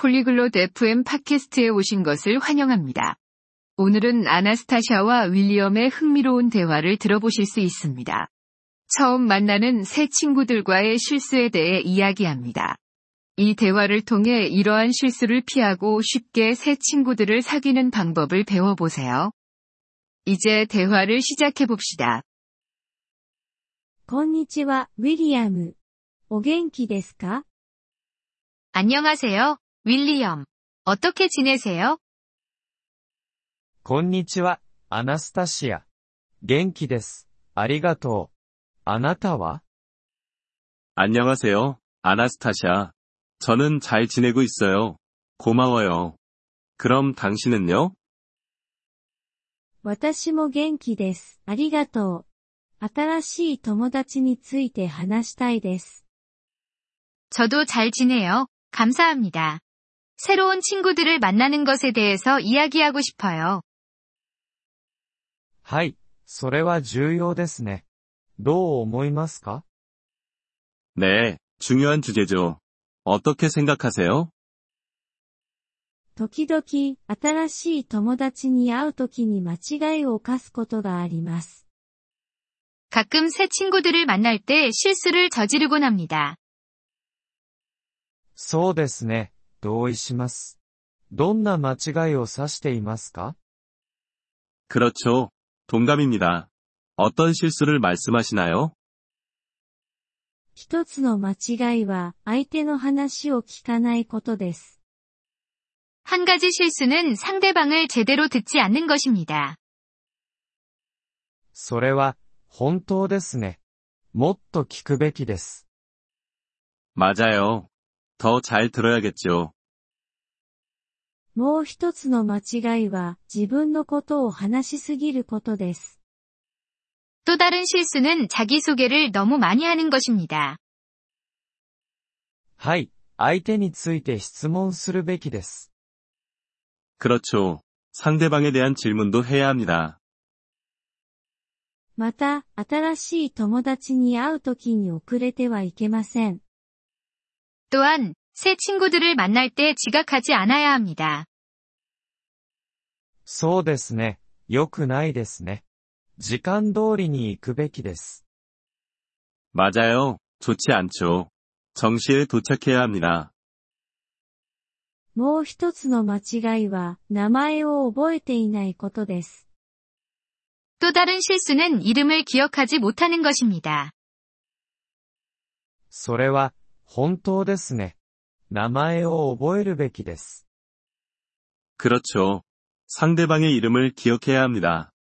폴리글롯 FM 팟캐스트에 오신 것을 환영합니다. 오늘은 아나스타샤와 윌리엄의 흥미로운 대화를 들어보실 수 있습니다. 처음 만나는 새 친구들과의 실수에 대해 이야기합니다. 이 대화를 통해 이러한 실수를 피하고 쉽게 새 친구들을 사귀는 방법을 배워보세요. 이제 대화를 시작해 봅시다. こんにちは、ウィリアム。お元気ですか 안녕하세요, 윌리엄. 어떻게 지내세요? こんにちは、アナスタシア。元気です。ありがとう。あなたは 안녕하세요, 아나스타샤. 저는 잘 지내고 있어요. 고마워요. 그럼 당신은요? 私も元気です。ありがとう。新しい友達について話したいです。 저도 잘 지내요. 감사합니다. 새로운 친구들을 만나는 것에 대해서 이야기하고 싶어요. はい、それは重要ですね。どう思いますか 네, 중요한 주제죠. 어떻게 생각하세요? 時々、新しい友達に会うときに間違いを犯すことがあります。 가끔 새 친구들을 만날 때 실수를 저지르곤 합니다. そうですね、 同意します。どんな間違いを指していますか 그렇죠. 동감입니다. 어떤 실수를 말씀하시나요? 一つの間違いは、相手の話を聞かないことです。 한 가지 실수는 상대방을 제대로 듣지 않는 것입니다. それは、本当ですね。もっと聞くべきです。 맞아요. 더 잘 들어야겠죠. もう一つの間違いは、自分のことを話しすぎることです。 또 다른 실수는 자기소개를 너무 많이 하는 것입니다. はい、相手について質問するべきです。 그렇죠. 상대방에 대한 질문도 해야 합니다. また、新しい友達に会うときに遅れてはいけません。 또한 새 친구들을 만날 때 지각하지 않아야 합니다. そうですね、良くないですね。時間通りに行くべきです。 맞아요. 좋지 않죠. 정시에 도착해야 합니다. もう一つの間違いは、名前を覚えていないことです。 또 다른 실수는 이름을 기억하지 못하는 것입니다. それは、 本当ですね。名前を覚えるべきです。 그렇죠. 상대방의 이름을 기억해야 합니다.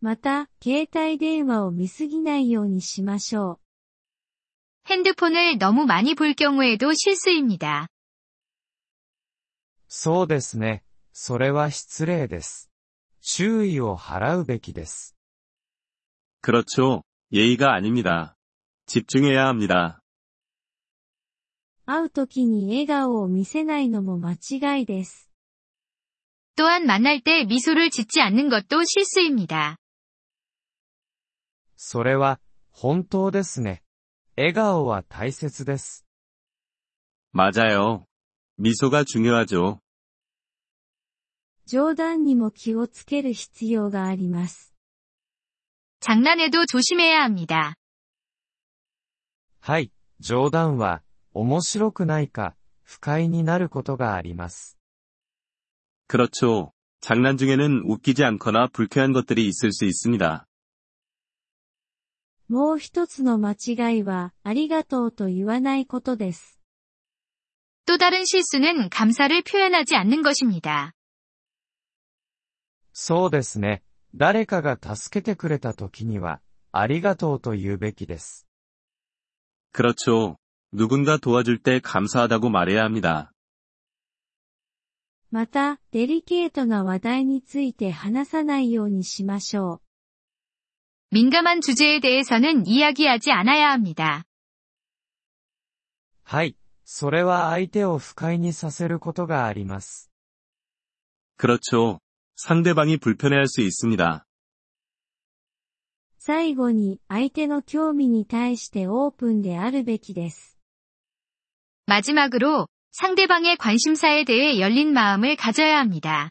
また、携帯電話を見すぎないようにしましょう。 핸드폰을 너무 많이 볼 경우에도 실수입니다. そうですね。それは失礼です。注意を払うべきです。 그렇죠. 예의가 아닙니다. 집중해야 합니다. 会うときに笑顔を見せないのも間違いです。 또한 만날 때 미소를 짓지 않는 것도 실수입니다. それは、本当ですね。笑顔は大切です。 맞아요. 미소가 중요하죠. 冗談にも気をつける必要があります。 장난에도 조심해야 합니다. はい、冗談は、 面白くないか、不快になることがあります。 그렇죠. 장난 중에는 웃기지 않거나 불쾌한 것들이 있을 수 있습니다. もう一つの間違いは、ありがとうと言わないことです。 또 다른 실수는 감사를 표현하지 않는 것입니다. そうですね。誰かが助けてくれた時には、ありがとうと言うべきです。 그렇죠. 누군가 도와줄 때 감사하다고 말해야 합니다. また、デリケートな話題について話さないようにしましょう。 민감한 주제에 대해서는 이야기하지 않아야 합니다. はい、それは相手を不快にさせることがあります。 그렇죠. 상대방이 불편해할 수 있습니다. 最後に、相手の興味に対してオープンであるべきです。 마지막으로 상대방의 관심사에 대해 열린 마음을 가져야 합니다.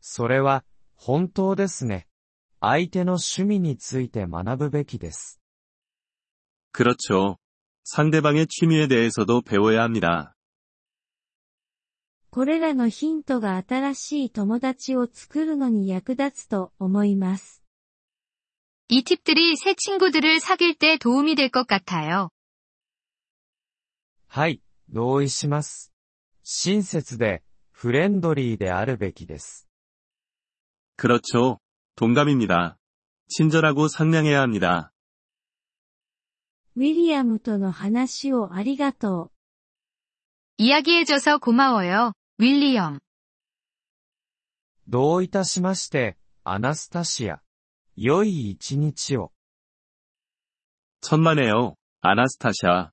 それは、本当ですね。相手の趣味について学ぶべきです。 그렇죠. 상대방의 취미에 대해서도 배워야 합니다. これらのヒントが新しい友達を作るのに役立つと思います。 이 팁들이 새 친구들을 사귈 때 도움이 될 것 같아요. はい、同意します。親切で、フレンドリーであるべきです。 그렇죠. 동감입니다. 친절하고 상냥해야 합니다. ウィリアムとの話をありがとう。 이야기해줘서 고마워요, 윌리엄. どういたしまして、アナスタシア。良い一日を。 천만에요. 아나스타샤.